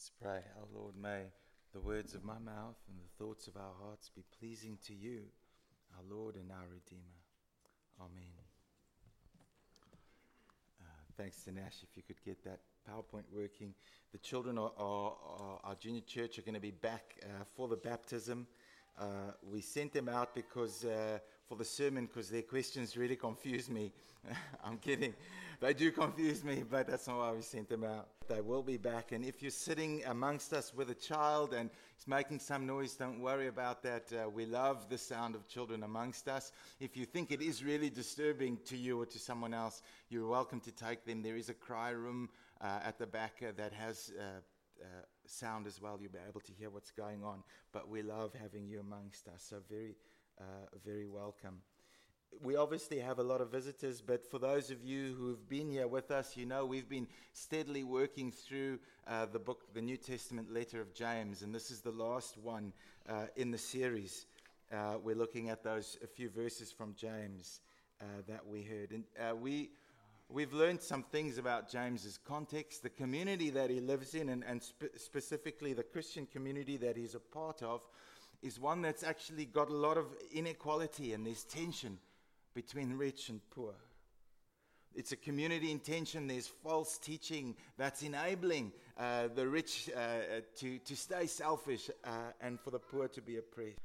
Let's pray. Our Lord, may the words of my mouth and the thoughts of our hearts be pleasing to you, our Lord and our Redeemer. Amen. Uh, thanks to Nash. If you could get that PowerPoint working. The children are our junior church are going to be back uh, for the baptism. Uh, we sent them out because uh, for the sermon because their questions really confuse me. I'm kidding. They do confuse me, but that's not why we sent them out. They will be back. And if you're sitting amongst us with a child and it's making some noise, don't worry about that. Uh, we love the sound of children amongst us. If you think it is really disturbing to you or to someone else, you're welcome to take them. There is a cry room uh, at the back uh, that has uh, uh, sound as well. You'll be able to hear what's going on. But we love having you amongst us. So, very uh, very welcome. We obviously have a lot of visitors, but for those of you who've been here with us, you know we've been steadily working through uh, the book, the New Testament letter of James, and this is the last one uh, in the series. Uh, we're looking at those a few verses from James that we heard, and we we've learned some things about James's context, the community that he lives in, and, and spe- specifically the Christian community that he's a part of is one that's actually got a lot of inequality and there's tension between rich and poor. It's a community intention. There's false teaching that's enabling uh, the rich uh, uh, to, to stay selfish uh, and for the poor to be oppressed.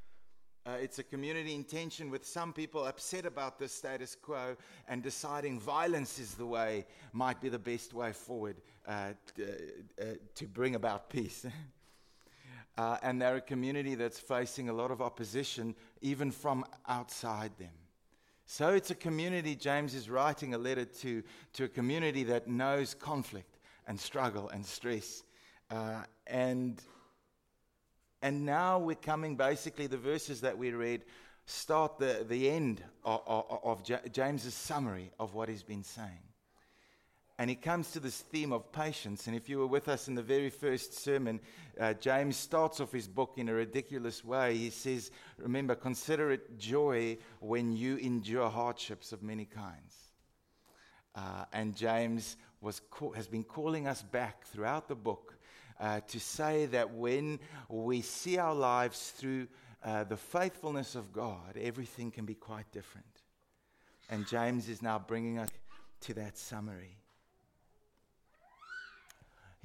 Uh, it's a community intention with some people upset about the status quo and deciding violence is the way, might be the best way forward uh, t- to bring about peace. Uh, and they're a community that's facing a lot of opposition, even from outside them. So it's a community, James is writing a letter to, to a community that knows conflict and struggle and stress. Uh, and, and now we're coming, basically, the verses that we read start the, the end of, of, of James's summary of what he's been saying. And he comes to this theme of patience. And if you were with us in the very first sermon, uh, James starts off his book in a ridiculous way. He says, Remember, consider it joy when you endure hardships of many kinds. Uh, and James has been calling us back throughout the book uh, to say that when we see our lives through uh, the faithfulness of God, everything can be quite different. And James is now bringing us to that summary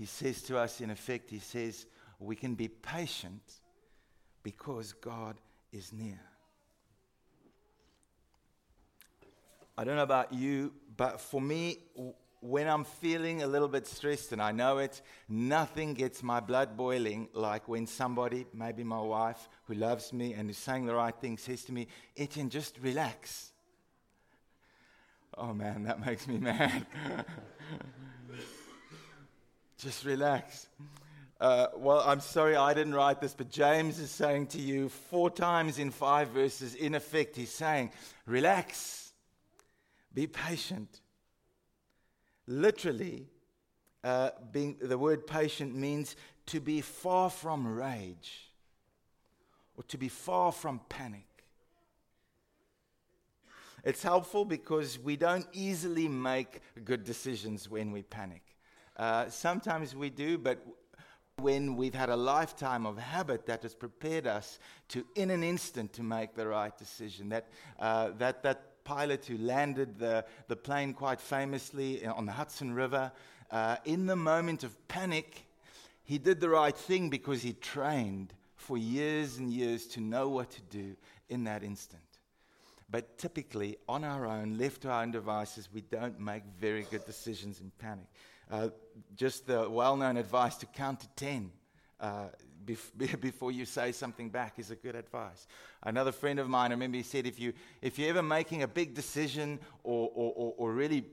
he says to us, in effect, he says, we can be patient because God is near. I don't know about you, but for me, when I'm feeling a little bit stressed, and I know it, nothing gets my blood boiling like when somebody, maybe my wife, who loves me and is saying the right thing, says to me, Etienne, just relax. Oh man, that makes me mad. Just relax. Uh, well, I'm sorry I didn't write this, but James is saying to you four times in five verses, in effect, he's saying, relax, be patient. Literally, uh, being, the word patient means to be far from rage or to be far from panic. It's helpful because we don't easily make good decisions when we panic. Uh, sometimes we do, but when we've had a lifetime of habit that has prepared us to, in an instant, to make the right decision. That, uh, that, that pilot who landed the, the plane quite famously on the Hudson River, uh, in the moment of panic, he did the right thing because he trained for years and years to know what to do in that instant. But typically, on our own, left to our own devices, we don't make very good decisions in panic. Uh, just the well known advice to count to 10 uh, bef- before you say something back is a good advice. Another friend of mine, I remember he said, if, you, if you're ever making a big decision or, or, or, or really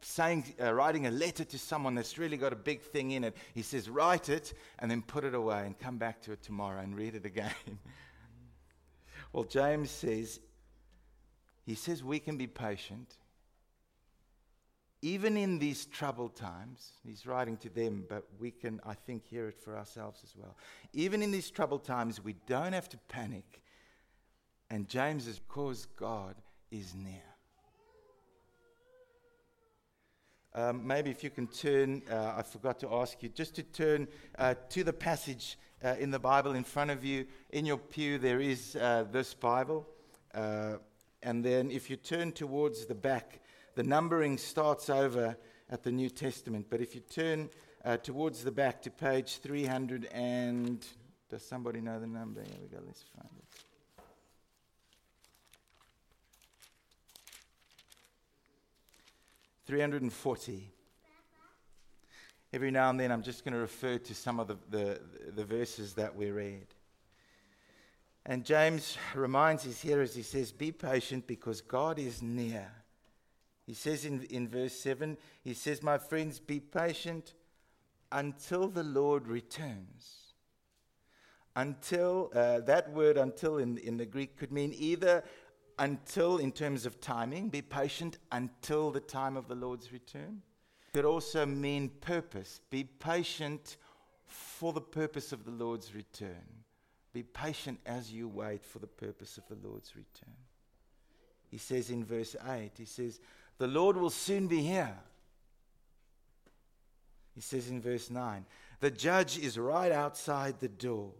saying, uh, writing a letter to someone that's really got a big thing in it, he says, write it and then put it away and come back to it tomorrow and read it again. well, James says, he says we can be patient even in these troubled times, he's writing to them, but we can, I think, hear it for ourselves as well. Even in these troubled times, we don't have to panic. And James is because God is near. Um, maybe if you can turn, uh, I forgot to ask you, just to turn uh, to the passage uh, in the Bible in front of you. In your pew, there is uh, this Bible. Uh, and then if you turn towards the back, the numbering starts over at the New Testament. But if you turn uh, towards the back to page 300 and. Does somebody know the number? Here we go, let's find it. Three hundred and forty. Every now and then, I'm just going to refer to some of the, the, the verses that we read. And James reminds his hearers, he says, Be patient because God is near. He says in, in verse 7, he says, My friends, be patient until the Lord returns. Until, uh, that word until in, in the Greek could mean either until in terms of timing, be patient until the time of the Lord's return. It could also mean purpose, be patient for the purpose of the Lord's return. Be patient as you wait for the purpose of the Lord's return. He says in verse 8, he says, The Lord will soon be here. He says in verse 9, The judge is right outside the door.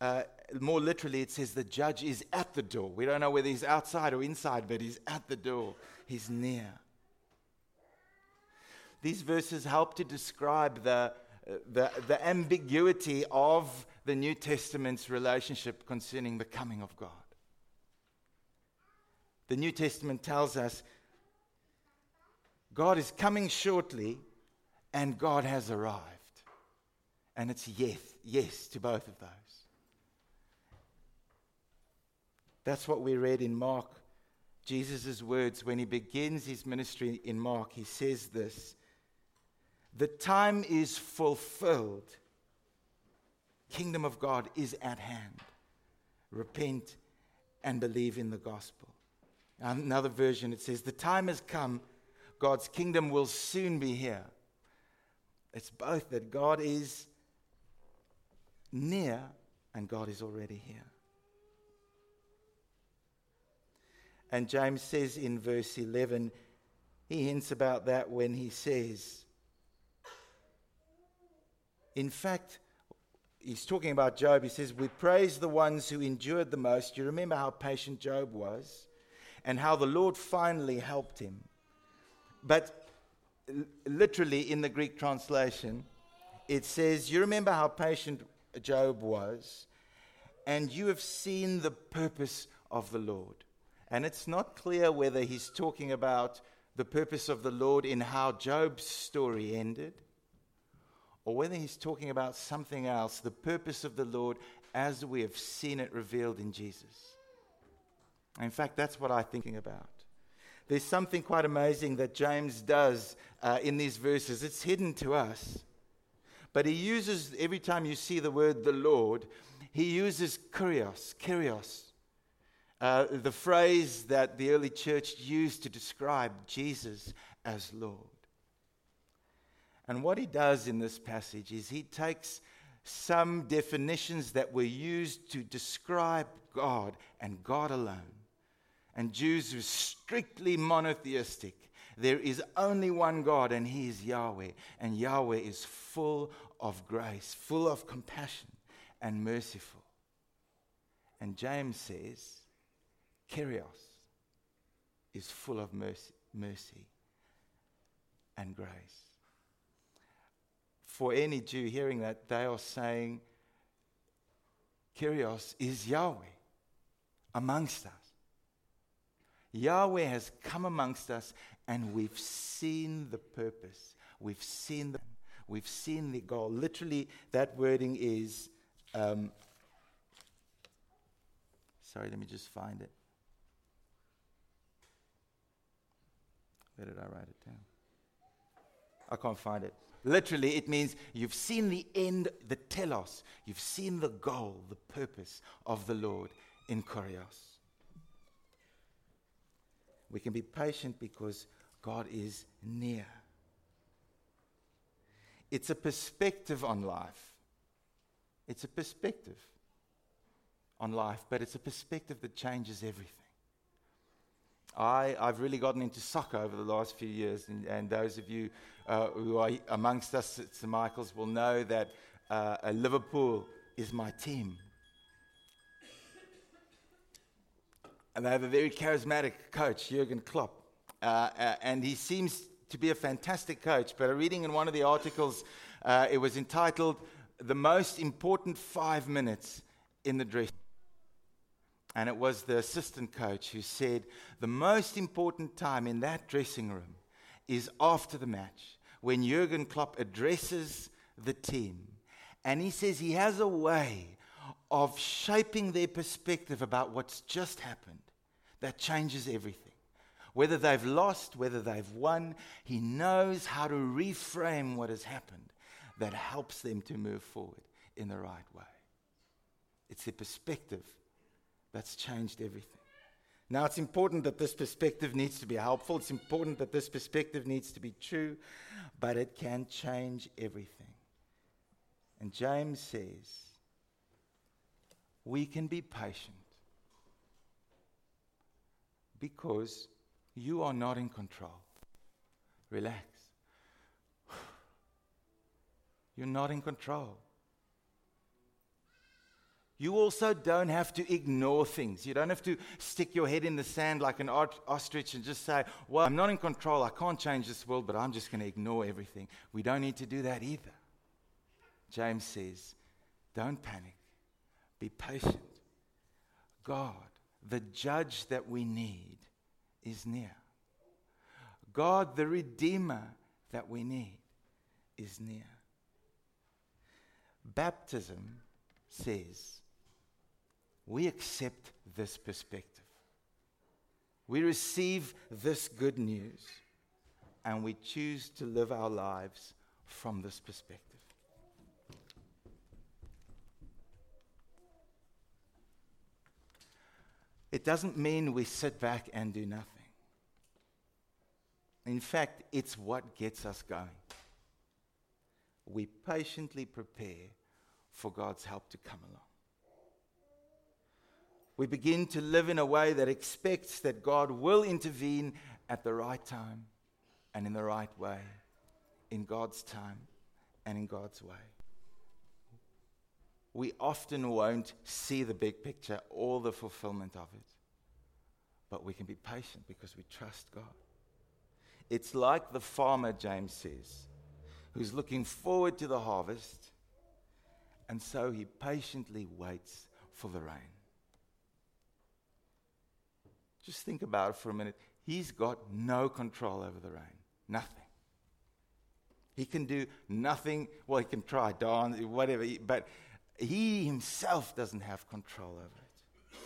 Uh, more literally, it says the judge is at the door. We don't know whether he's outside or inside, but he's at the door. He's near. These verses help to describe the, the, the ambiguity of the New Testament's relationship concerning the coming of God. The New Testament tells us God is coming shortly and God has arrived. And it's yes, yes to both of those. That's what we read in Mark, Jesus' words when he begins his ministry in Mark. He says this The time is fulfilled kingdom of God is at hand. Repent and believe in the gospel. Another version, it says, The time has come, God's kingdom will soon be here. It's both that God is near and God is already here. And James says in verse 11, he hints about that when he says, In fact, he's talking about Job. He says, We praise the ones who endured the most. You remember how patient Job was and how the Lord finally helped him. But literally in the Greek translation, it says, You remember how patient Job was, and you have seen the purpose of the Lord. And it's not clear whether he's talking about the purpose of the Lord in how Job's story ended or whether he's talking about something else, the purpose of the Lord as we have seen it revealed in Jesus. In fact, that's what I'm thinking about. There's something quite amazing that James does uh, in these verses. It's hidden to us. But he uses, every time you see the word the Lord, he uses kurios, kyrios, uh, the phrase that the early church used to describe Jesus as Lord. And what he does in this passage is he takes some definitions that were used to describe God and God alone. And Jews are strictly monotheistic. There is only one God, and He is Yahweh. And Yahweh is full of grace, full of compassion, and merciful. And James says, Kyrios is full of mercy, mercy and grace for any Jew hearing that, they are saying, Kyrios is Yahweh amongst us. Yahweh has come amongst us and we've seen the purpose. We've seen the, we've seen the goal. Literally, that wording is. Um, sorry, let me just find it. Where did I write it down? I can't find it. Literally, it means you've seen the end, the telos. You've seen the goal, the purpose of the Lord in Kurios. We can be patient because God is near. It's a perspective on life. It's a perspective on life, but it's a perspective that changes everything. I, I've really gotten into soccer over the last few years, and, and those of you uh, who are amongst us at St. Michael's will know that uh, Liverpool is my team. And they have a very charismatic coach, Jurgen Klopp. Uh, uh, and he seems to be a fantastic coach. But reading in one of the articles, uh, it was entitled The Most Important Five Minutes in the Dress. And it was the assistant coach who said, The most important time in that dressing room is after the match, when Jurgen Klopp addresses the team. And he says he has a way of shaping their perspective about what's just happened that changes everything. Whether they've lost, whether they've won, he knows how to reframe what has happened that helps them to move forward in the right way. It's the perspective that's changed everything. Now, it's important that this perspective needs to be helpful. It's important that this perspective needs to be true, but it can change everything. And James says, we can be patient because you are not in control. Relax. You're not in control. You also don't have to ignore things. You don't have to stick your head in the sand like an ostrich and just say, Well, I'm not in control. I can't change this world, but I'm just going to ignore everything. We don't need to do that either. James says, Don't panic. Be patient. God, the judge that we need, is near. God, the Redeemer that we need, is near. Baptism says, we accept this perspective. We receive this good news and we choose to live our lives from this perspective. It doesn't mean we sit back and do nothing. In fact, it's what gets us going. We patiently prepare for God's help to come along we begin to live in a way that expects that God will intervene at the right time and in the right way, in God's time and in God's way. We often won't see the big picture or the fulfillment of it, but we can be patient because we trust God. It's like the farmer, James says, who's looking forward to the harvest, and so he patiently waits for the rain. Just think about it for a minute. He's got no control over the rain. Nothing. He can do nothing. Well, he can try, dance, whatever, but he himself doesn't have control over it.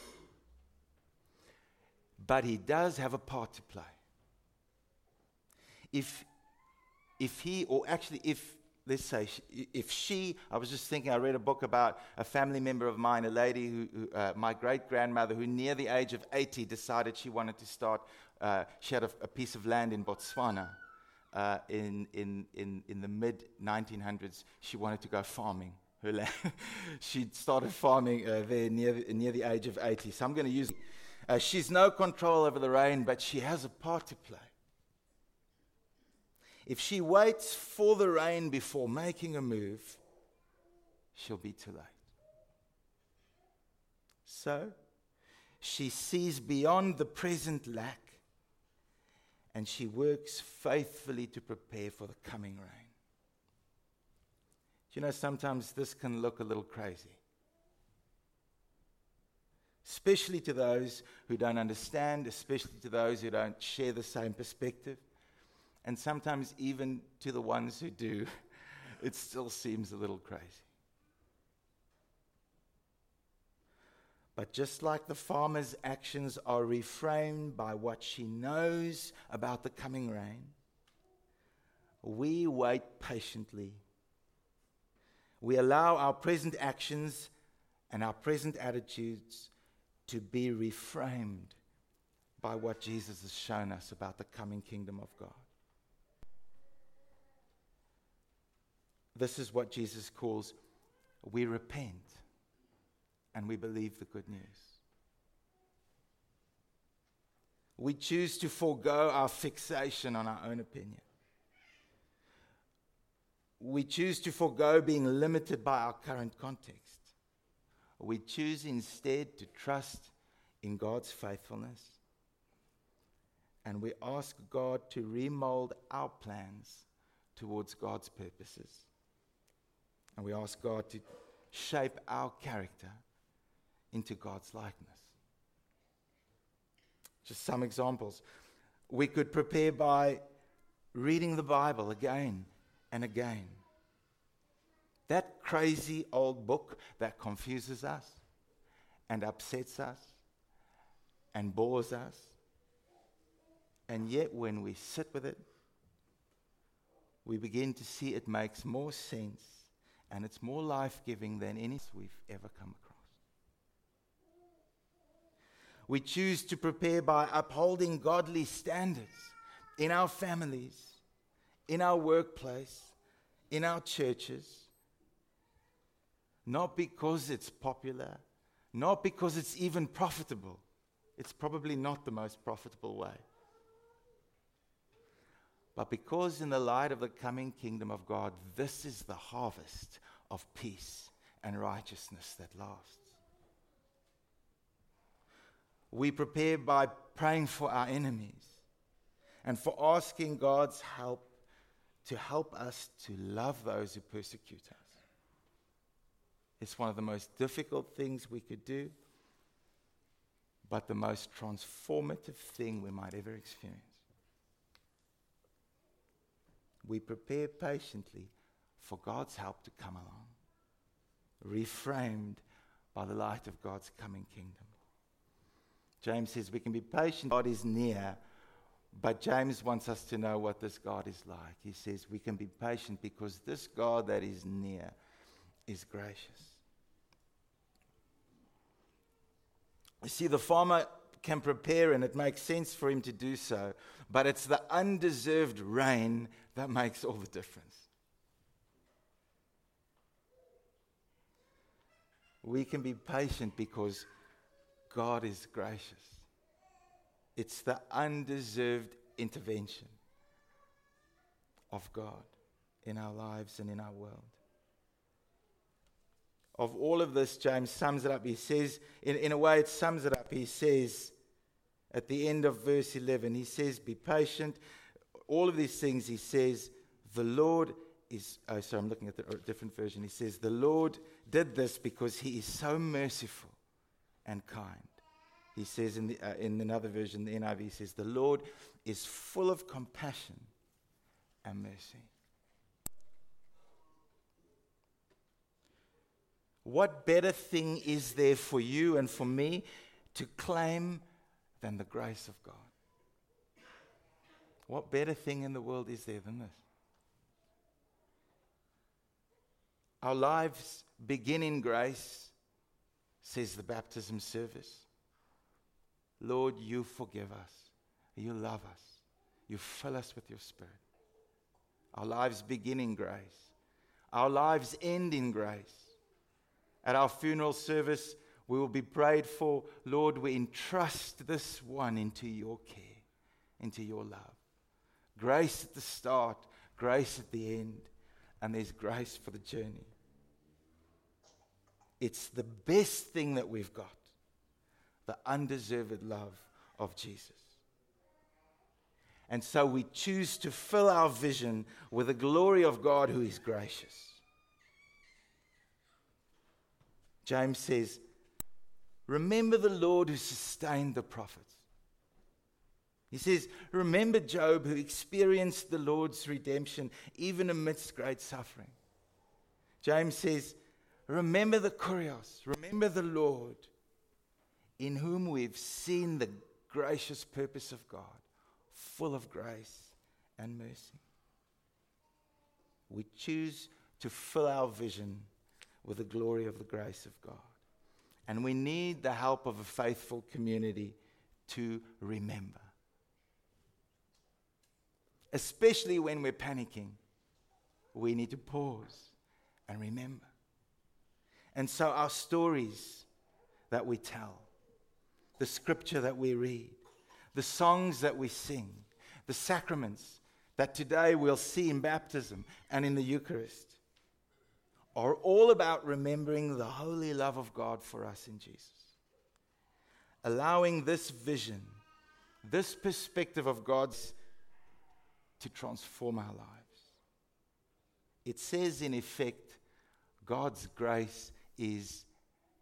But he does have a part to play. If, if he, or actually, if let's say, if she, I was just thinking, I read a book about a family member of mine, a lady who, who uh, my great grandmother, who near the age of 80 decided she wanted to start, uh, she had a, a, piece of land in Botswana. Uh, in, in, in, in the mid 1900s, she wanted to go farming. Her land. she started farming uh, there near the, near the age of 80. So I'm going to use. Uh, she's no control over the rain, but she has a part to play. If she waits for the rain before making a move, she'll be too late. So, she sees beyond the present lack and she works faithfully to prepare for the coming rain. You know, sometimes this can look a little crazy, especially to those who don't understand, especially to those who don't share the same perspective and sometimes even to the ones who do, it still seems a little crazy. But just like the farmer's actions are reframed by what she knows about the coming rain, we wait patiently. We allow our present actions and our present attitudes to be reframed by what Jesus has shown us about the coming kingdom of God. This is what Jesus calls we repent and we believe the good news. We choose to forego our fixation on our own opinion. We choose to forego being limited by our current context. We choose instead to trust in God's faithfulness. And we ask God to remold our plans towards God's purposes. And we ask God to shape our character into God's likeness. Just some examples. We could prepare by reading the Bible again and again. That crazy old book that confuses us and upsets us and bores us. And yet, when we sit with it, we begin to see it makes more sense and it's more life giving than any we've ever come across. We choose to prepare by upholding godly standards in our families, in our workplace, in our churches, not because it's popular, not because it's even profitable. It's probably not the most profitable way. But because, in the light of the coming kingdom of God, this is the harvest of peace and righteousness that lasts. We prepare by praying for our enemies and for asking God's help to help us to love those who persecute us. It's one of the most difficult things we could do, but the most transformative thing we might ever experience. We prepare patiently for God's help to come along, reframed by the light of God's coming kingdom. James says we can be patient, God is near, but James wants us to know what this God is like. He says we can be patient because this God that is near is gracious. You see, the farmer can prepare and it makes sense for him to do so, but it's the undeserved rain that makes all the difference. We can be patient because God is gracious. It's the undeserved intervention of God in our lives and in our world. Of all of this, James sums it up. He says, in, in a way, it sums it up. He says, at the end of verse 11, he says, Be patient. All of these things, he says, the Lord is. Oh, sorry, I'm looking at a different version. He says, The Lord did this because he is so merciful and kind. He says in, the, uh, in another version, the NIV says, The Lord is full of compassion and mercy. What better thing is there for you and for me to claim than the grace of God? What better thing in the world is there than this? Our lives begin in grace, says the baptism service. Lord, you forgive us. You love us. You fill us with your spirit. Our lives begin in grace. Our lives end in grace. At our funeral service, we will be prayed for. Lord, we entrust this one into your care, into your love. Grace at the start, grace at the end, and there's grace for the journey. It's the best thing that we've got the undeserved love of Jesus. And so we choose to fill our vision with the glory of God who is gracious. James says, Remember the Lord who sustained the prophets. He says, Remember Job who experienced the Lord's redemption even amidst great suffering. James says, Remember the Kurios, remember the Lord in whom we've seen the gracious purpose of God, full of grace and mercy. We choose to fill our vision with the glory of the grace of God. And we need the help of a faithful community to remember. Especially when we're panicking, we need to pause and remember. And so, our stories that we tell, the scripture that we read, the songs that we sing, the sacraments that today we'll see in baptism and in the Eucharist are all about remembering the holy love of God for us in Jesus. Allowing this vision, this perspective of God's to transform our lives. It says, in effect, God's grace is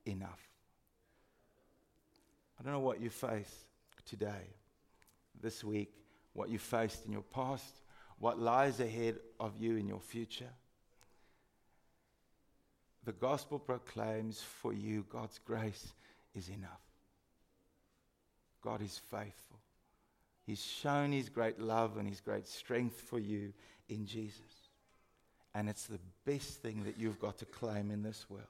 enough. I don't know what you face today, this week, what you faced in your past, what lies ahead of you in your future. The gospel proclaims for you God's grace is enough. God is faithful. He's shown his great love and his great strength for you in Jesus. And it's the best thing that you've got to claim in this world.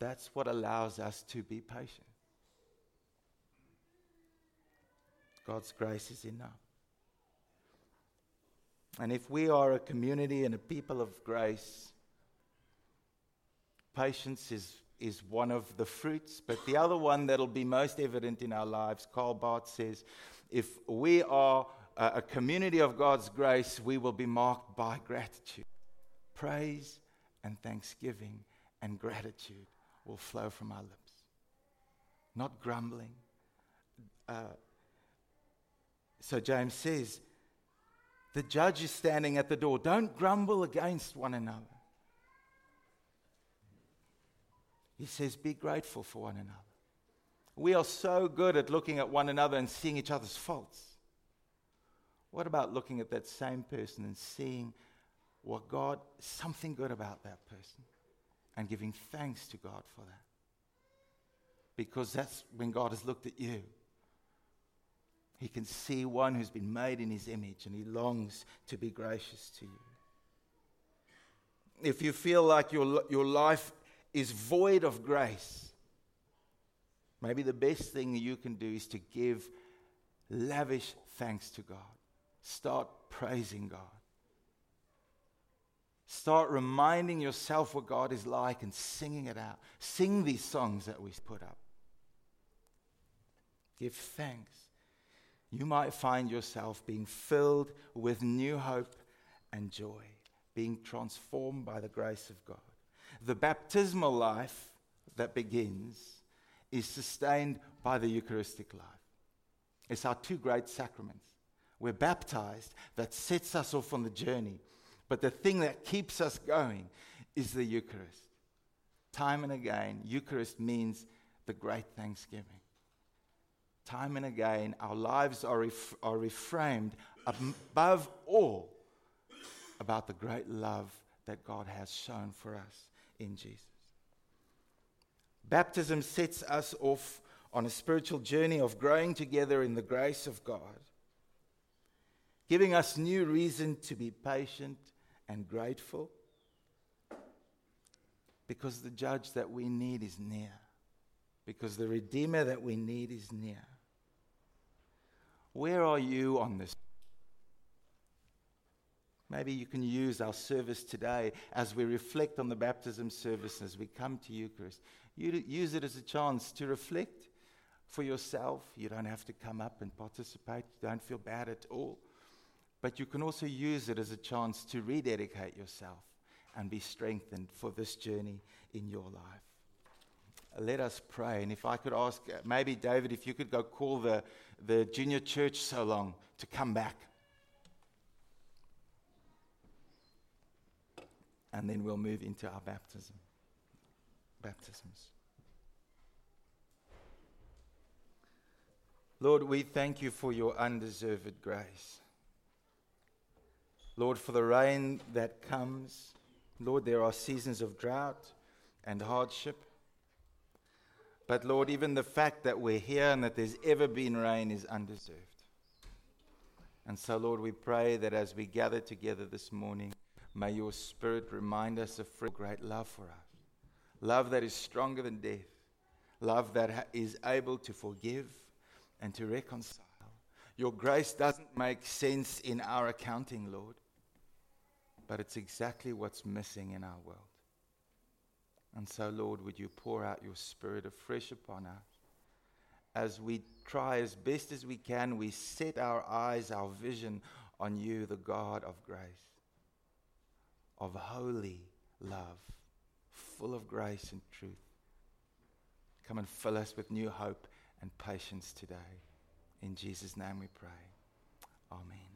That's what allows us to be patient. God's grace is enough. And if we are a community and a people of grace, patience is, is one of the fruits. But the other one that'll be most evident in our lives, Karl Barth says, if we are a community of God's grace, we will be marked by gratitude. Praise and thanksgiving and gratitude will flow from our lips. Not grumbling. Uh, so James says, the judge is standing at the door. Don't grumble against one another. He says, Be grateful for one another. We are so good at looking at one another and seeing each other's faults. What about looking at that same person and seeing what God, something good about that person, and giving thanks to God for that? Because that's when God has looked at you. He can see one who's been made in his image and he longs to be gracious to you. If you feel like your, your life is void of grace, maybe the best thing you can do is to give lavish thanks to God. Start praising God. Start reminding yourself what God is like and singing it out. Sing these songs that we put up. Give thanks you might find yourself being filled with new hope and joy, being transformed by the grace of God. The baptismal life that begins is sustained by the Eucharistic life. It's our two great sacraments. We're baptized, that sets us off on the journey. But the thing that keeps us going is the Eucharist. Time and again, Eucharist means the great thanksgiving time and again, our lives are, ref- are reframed above all about the great love that God has shown for us in Jesus. Baptism sets us off on a spiritual journey of growing together in the grace of God, giving us new reason to be patient and grateful because the judge that we need is near, because the Redeemer that we need is near. Where are you on this? Maybe you can use our service today as we reflect on the baptism service as we come to Eucharist. You use it as a chance to reflect for yourself. You don't have to come up and participate, you don't feel bad at all. But you can also use it as a chance to rededicate yourself and be strengthened for this journey in your life. Let us pray. And if I could ask, uh, maybe David, if you could go call the the junior church so long to come back. And then we'll move into our baptism. Baptisms. Lord, we thank you for your undeserved grace. Lord, for the rain that comes. Lord, there are seasons of drought and hardship. But Lord, even the fact that we're here and that there's ever been rain is undeserved. And so, Lord, we pray that as we gather together this morning, may your Spirit remind us of your great love for us. Love that is stronger than death. Love that is able to forgive and to reconcile. Your grace doesn't make sense in our accounting, Lord, but it's exactly what's missing in our world. And so, Lord, would you pour out your spirit afresh upon us as we try as best as we can, we set our eyes, our vision on you, the God of grace, of holy love, full of grace and truth. Come and fill us with new hope and patience today. In Jesus' name we pray. Amen.